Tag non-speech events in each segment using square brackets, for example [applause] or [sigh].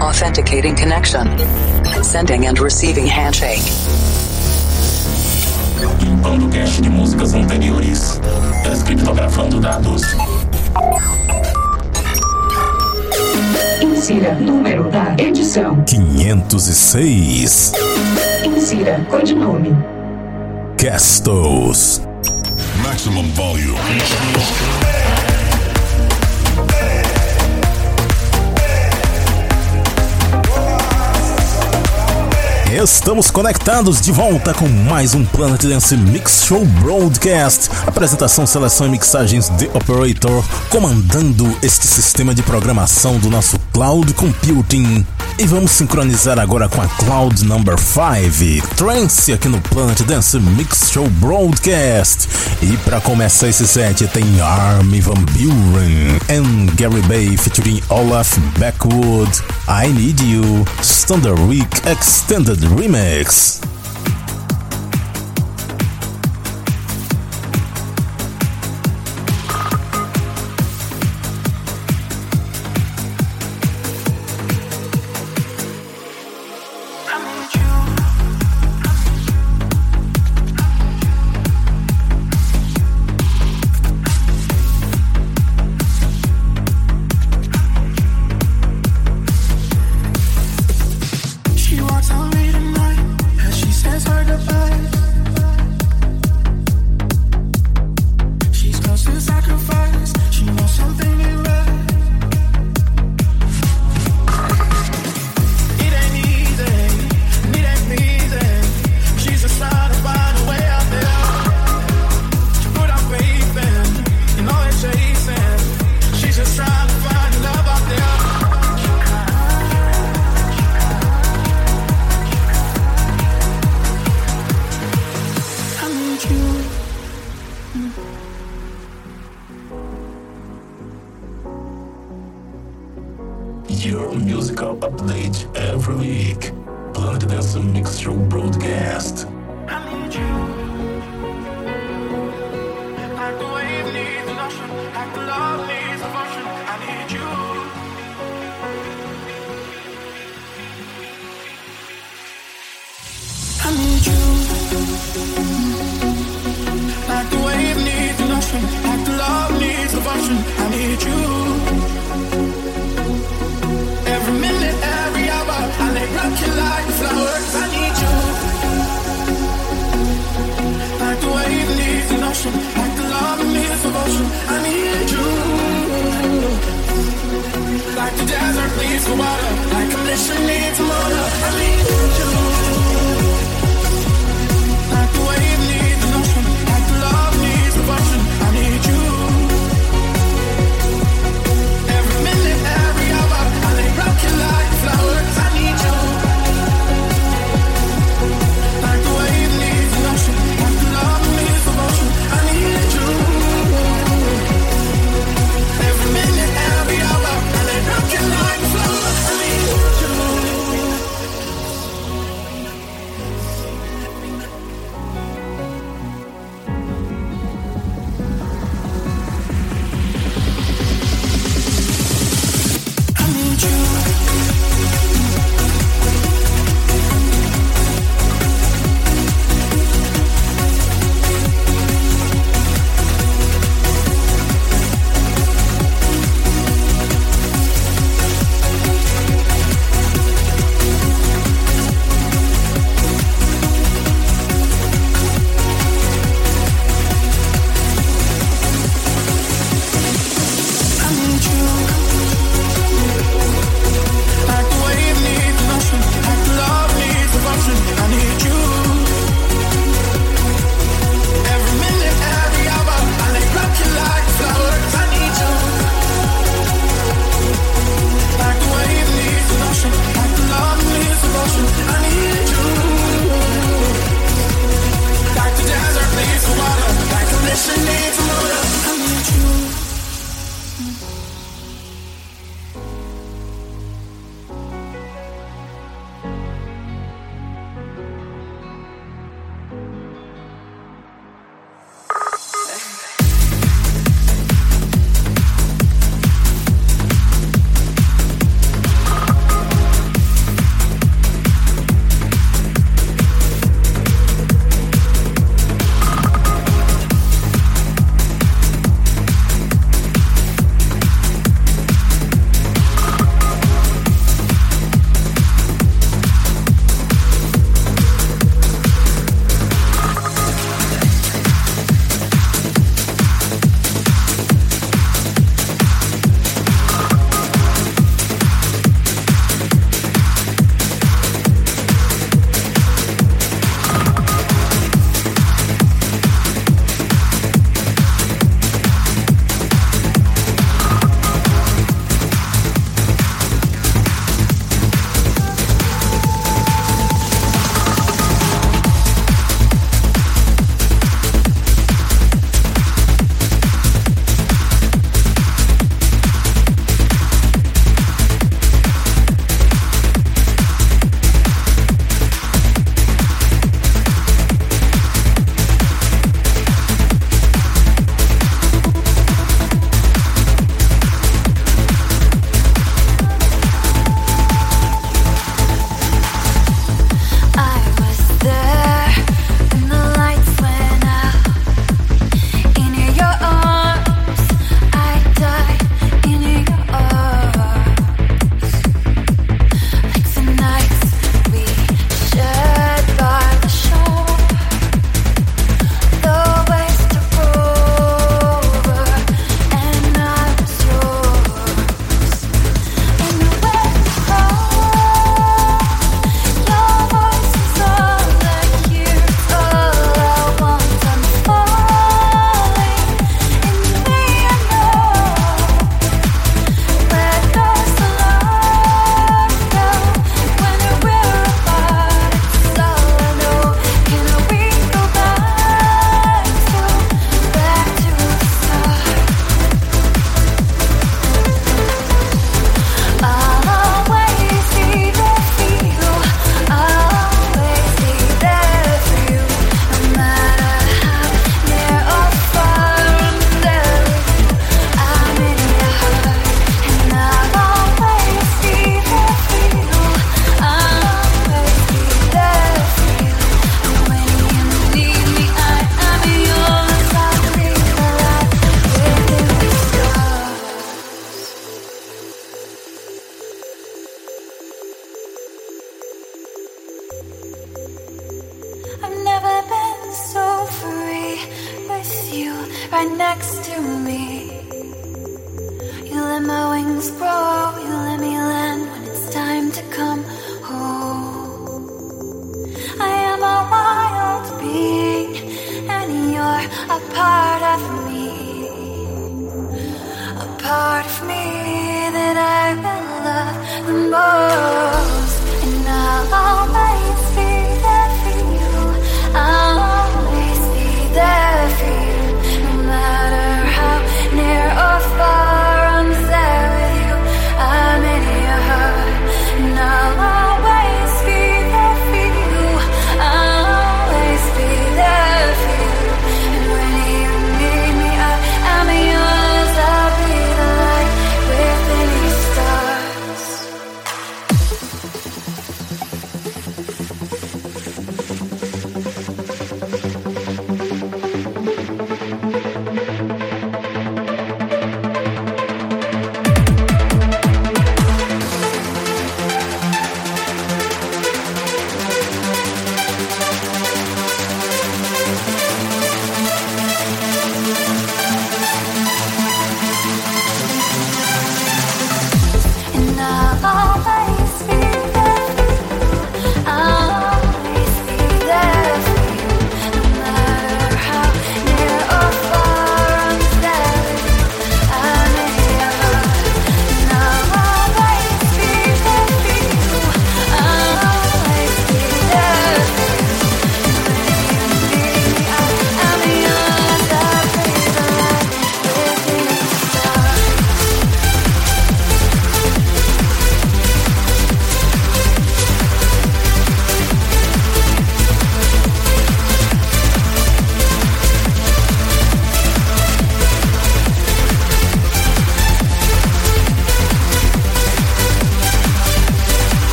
Authenticating connection. Sending and receiving handshake. Limpando cache de músicas anteriores. Descriptografando dados. Insira número da edição: 506. Insira codinome: Castos. Maximum volume. Estamos conectados de volta com mais um Planet Dance Mix Show Broadcast. Apresentação, seleção e mixagens de Operator, comandando este sistema de programação do nosso cloud computing. E vamos sincronizar agora com a Cloud Number 5, Trance aqui no Planet Dance Mix Show Broadcast. E para começar esse set tem Army Van Buren and Gary Bay featuring Olaf Backwood, I Need You, Standard Week Extended Remix.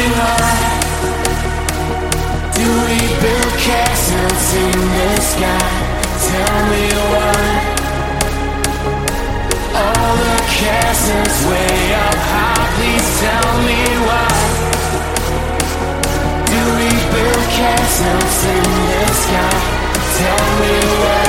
moving on Do we build castles in the sky? Tell me why All the castles way up high Please tell me why Do we build castles in the sky? Tell me why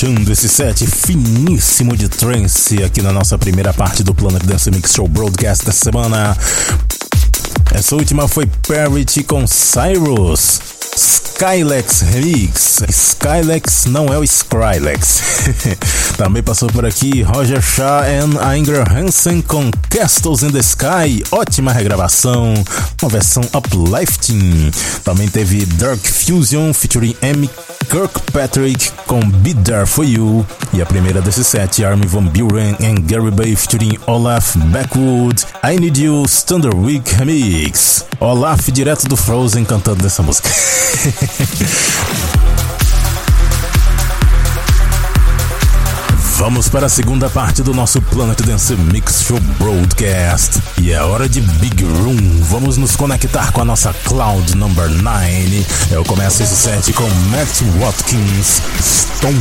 fechando esse set finíssimo de trance aqui na nossa primeira parte do Planet Dance Mix Show Broadcast da semana. Essa última foi Parity com Cyrus. Skylex Remix. Skylex não é o Skrillex. [laughs] Também passou por aqui Roger Shah e Inger Hansen com Castles in the Sky. Ótima regravação, uma versão uplifting. Também teve Dark Fusion featuring M. Kirkpatrick com Be There For You. E a primeira desses sete, Armin Van Buren e Gary Bay featuring Olaf Backwood. I Need You Standard Week Remix. Olaf direto do Frozen cantando essa música. [laughs] [laughs] Vamos para a segunda parte do nosso Planet Dance Mix Show Broadcast. E é hora de Big Room. Vamos nos conectar com a nossa Cloud Number 9. Eu começo esse set com Matt Watkins Stomp.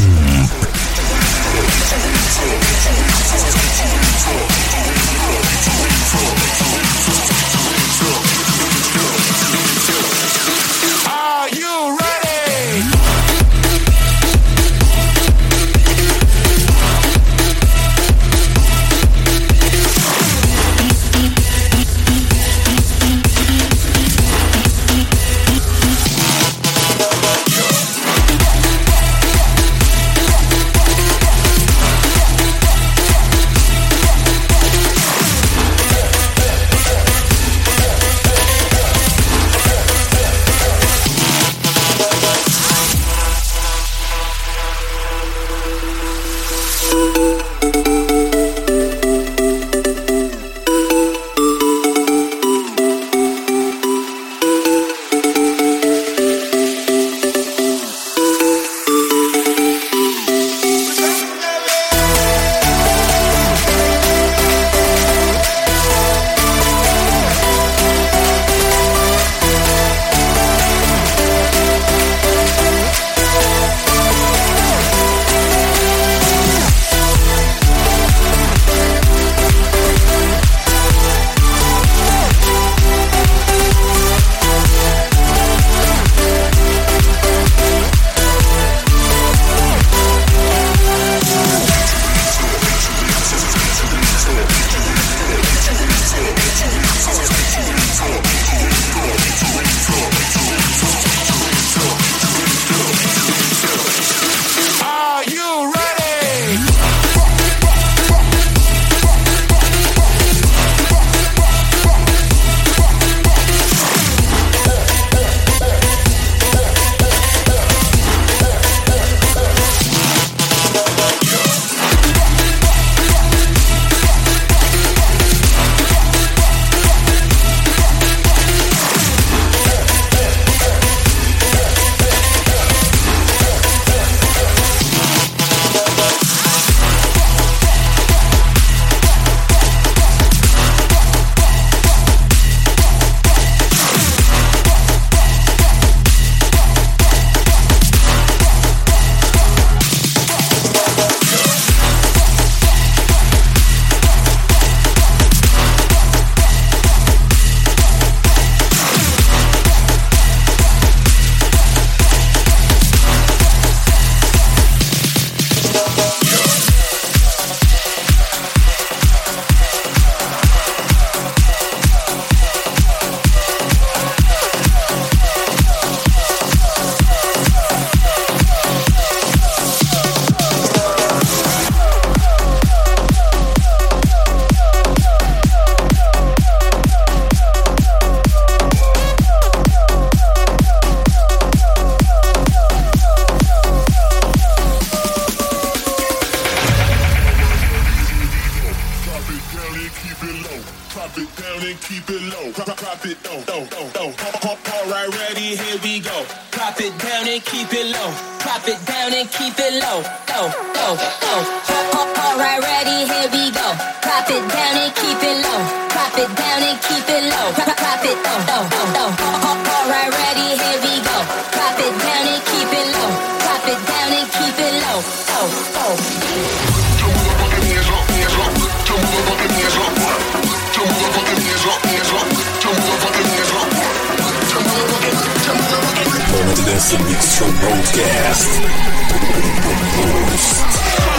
Planet Dance Mix Show Broadcast.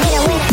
Alright,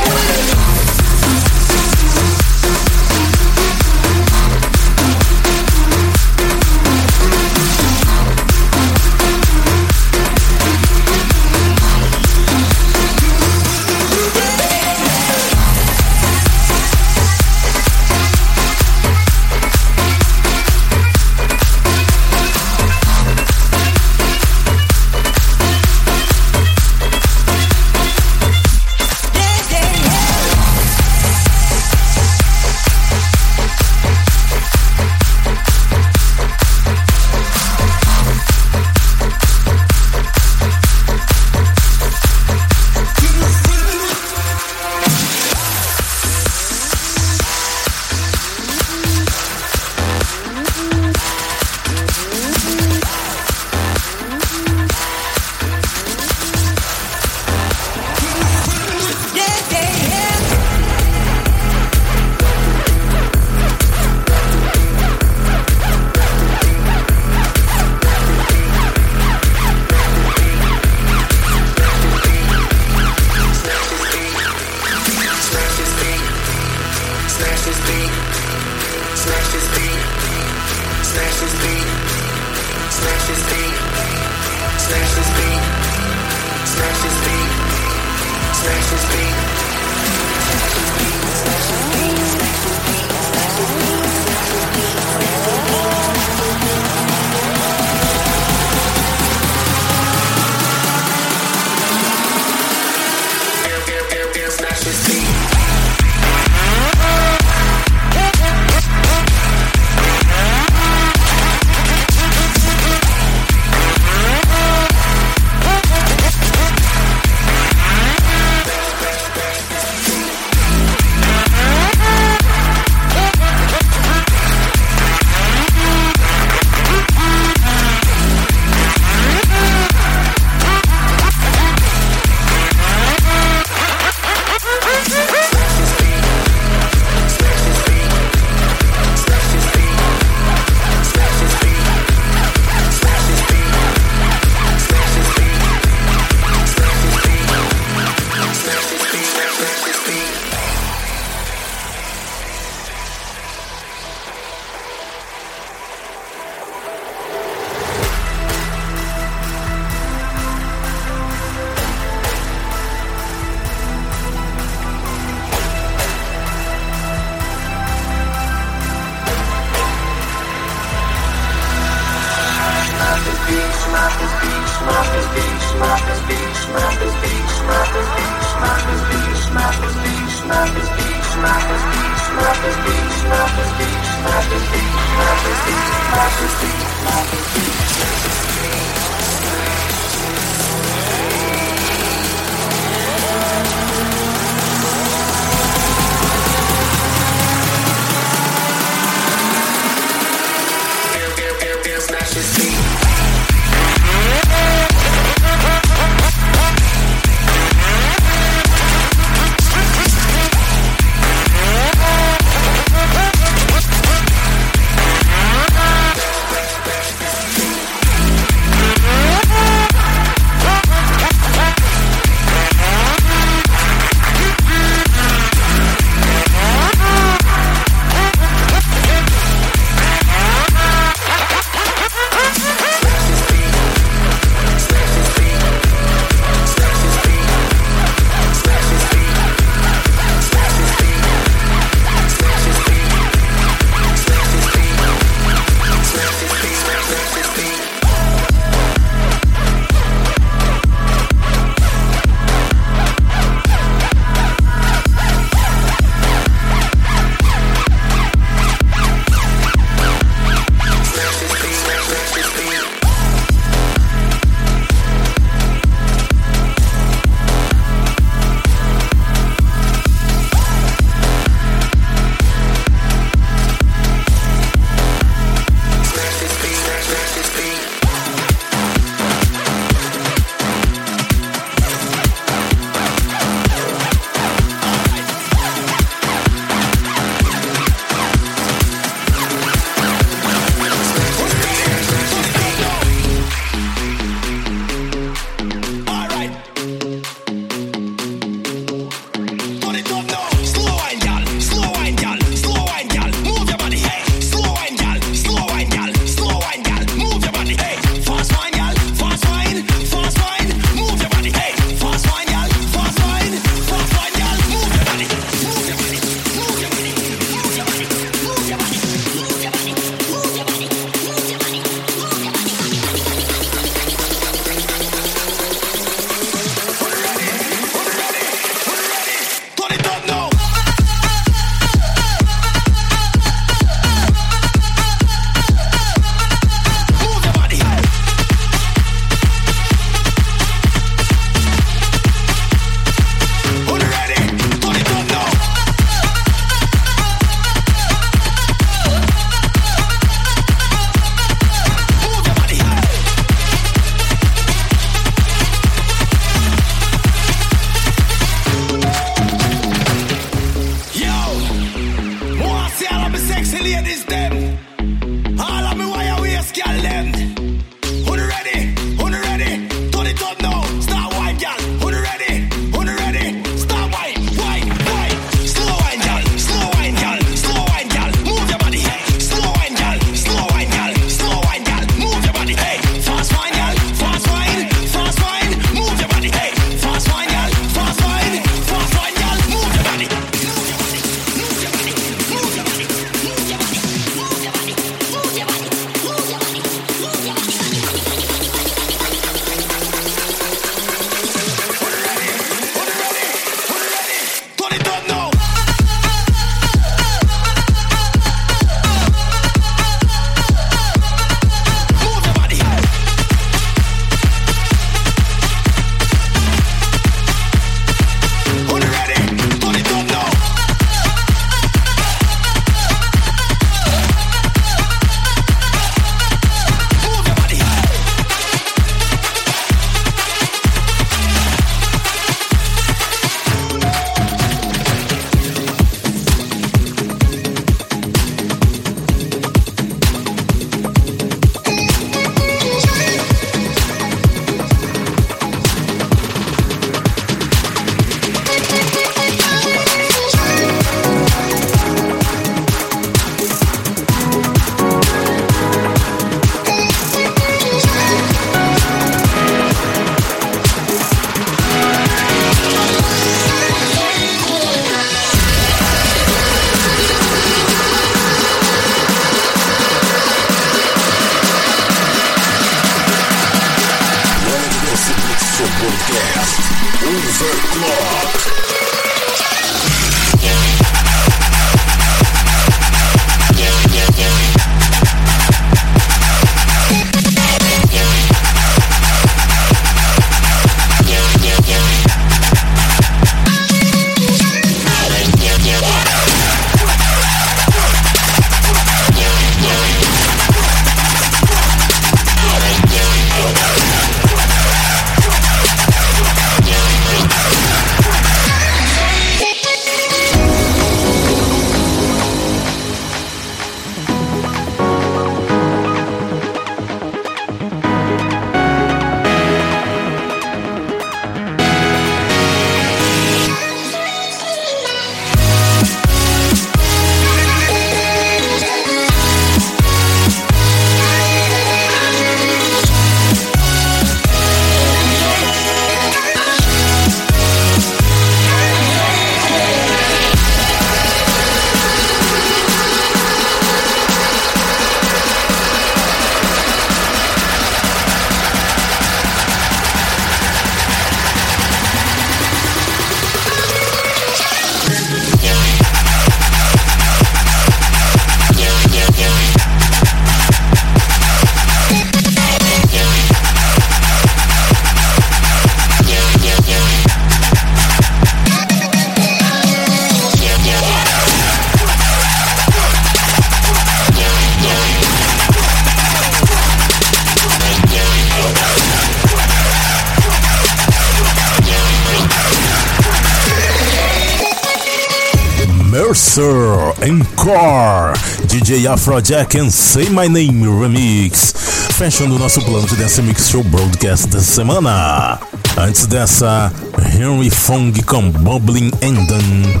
Mercer, Encore, DJ Afrojack and Say My Name Remix, fechando o nosso plano de Dance Mix Show Broadcast da semana. Antes dessa, Henry Fong com Bubbling Enden.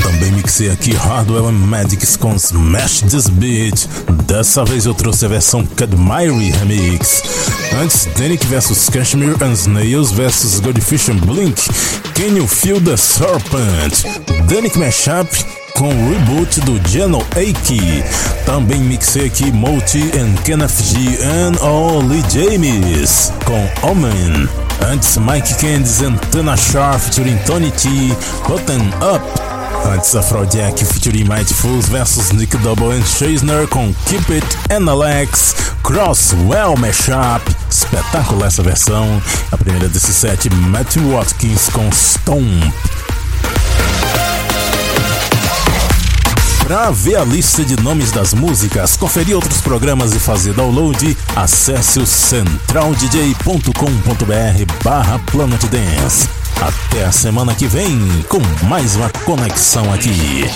Também mixei aqui Hardwell and Magics com Smash This Beat. Dessa vez eu trouxe a versão Kadmiri Remix. Antes, Danik vs Cashmere and Snails vs Goldfish and Blink. Can You Feel the Serpent? Danik Mashup com o reboot do Geno Aiki. Também mixei aqui Multi and Kenneth G and Ollie James com Omen. Antes Mike Candies and Tana Sharp featuring Tony T, Button Up. Antes Afrojack featuring Mighty Fools vs Nick Double and Chasner com Keep It and Alex Crosswell Mashup. Espetáculo essa versão. A primeira desse set, Matthew Watkins com Stomp. Para ver a lista de nomes das músicas, conferir outros programas e fazer download, acesse o centraldj.com.br barra Planet Dance. Até a semana que vem com mais uma conexão aqui.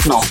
Signal.